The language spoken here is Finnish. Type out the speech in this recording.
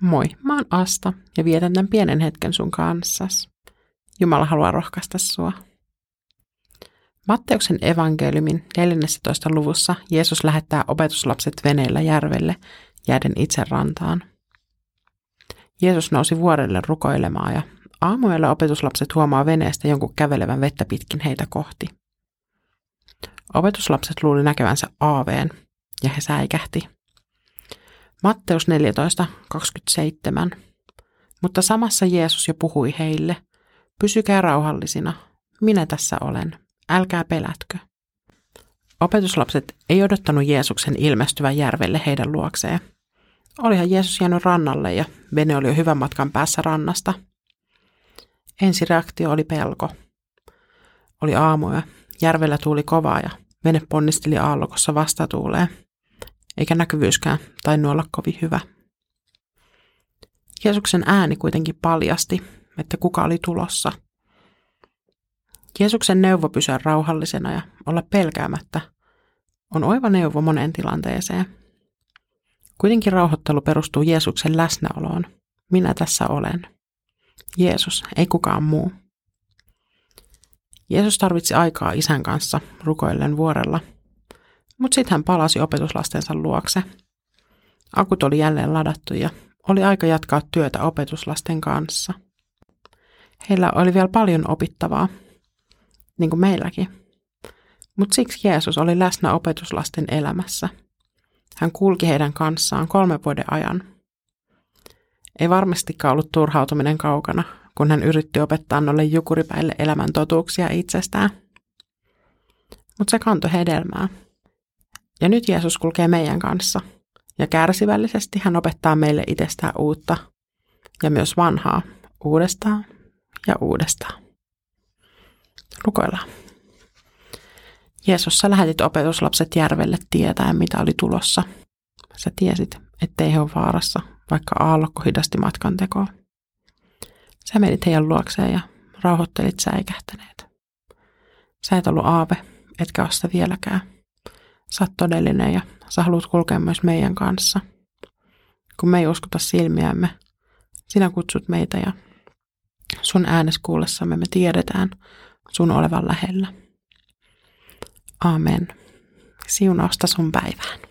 Moi, mä oon Asta ja vietän tämän pienen hetken sun kanssas. Jumala haluaa rohkaista sua. Matteuksen evankeliumin 14. luvussa Jeesus lähettää opetuslapset veneellä järvelle jääden itse rantaan. Jeesus nousi vuorelle rukoilemaan ja aamuilla opetuslapset huomaa veneestä jonkun kävelevän vettä pitkin heitä kohti. Opetuslapset luuli näkevänsä aaveen ja he säikähti. Matteus 14, 27. Mutta samassa Jeesus jo puhui heille, pysykää rauhallisina, minä tässä olen, älkää pelätkö. Opetuslapset ei odottanut Jeesuksen ilmestyvän järvelle heidän luokseen. Olihan Jeesus jäänyt rannalle ja vene oli jo hyvän matkan päässä rannasta. Ensireaktio oli pelko. Oli aamuja, järvellä tuuli kovaa ja vene ponnisteli aallokossa vastatuuleen eikä näkyvyyskään tainnut olla kovin hyvä. Jeesuksen ääni kuitenkin paljasti, että kuka oli tulossa. Jeesuksen neuvo pysyä rauhallisena ja olla pelkäämättä on oiva neuvo monen tilanteeseen. Kuitenkin rauhoittelu perustuu Jeesuksen läsnäoloon. Minä tässä olen. Jeesus, ei kukaan muu. Jeesus tarvitsi aikaa isän kanssa rukoillen vuorella – mutta sitten hän palasi opetuslastensa luokse. Akut oli jälleen ladattu ja oli aika jatkaa työtä opetuslasten kanssa. Heillä oli vielä paljon opittavaa, niin kuin meilläkin. Mutta siksi Jeesus oli läsnä opetuslasten elämässä. Hän kulki heidän kanssaan kolme vuoden ajan. Ei varmastikaan ollut turhautuminen kaukana, kun hän yritti opettaa noille jukuripäille elämän totuuksia itsestään. Mutta se kantoi hedelmää. Ja nyt Jeesus kulkee meidän kanssa. Ja kärsivällisesti hän opettaa meille itsestään uutta ja myös vanhaa uudestaan ja uudestaan. Rukoillaan. Jeesus, sä lähetit opetuslapset järvelle tietäen, mitä oli tulossa. Sä tiesit, ettei he ole vaarassa, vaikka aallokko hidasti matkan tekoa. Sä menit heidän luokseen ja rauhoittelit säikähtäneet. Sä et ollut aave, etkä sitä vieläkään sä oot todellinen ja sä haluat kulkea myös meidän kanssa. Kun me ei uskota silmiämme, sinä kutsut meitä ja sun äänes kuullessamme me tiedetään sun olevan lähellä. Amen. Siunausta sun päivään.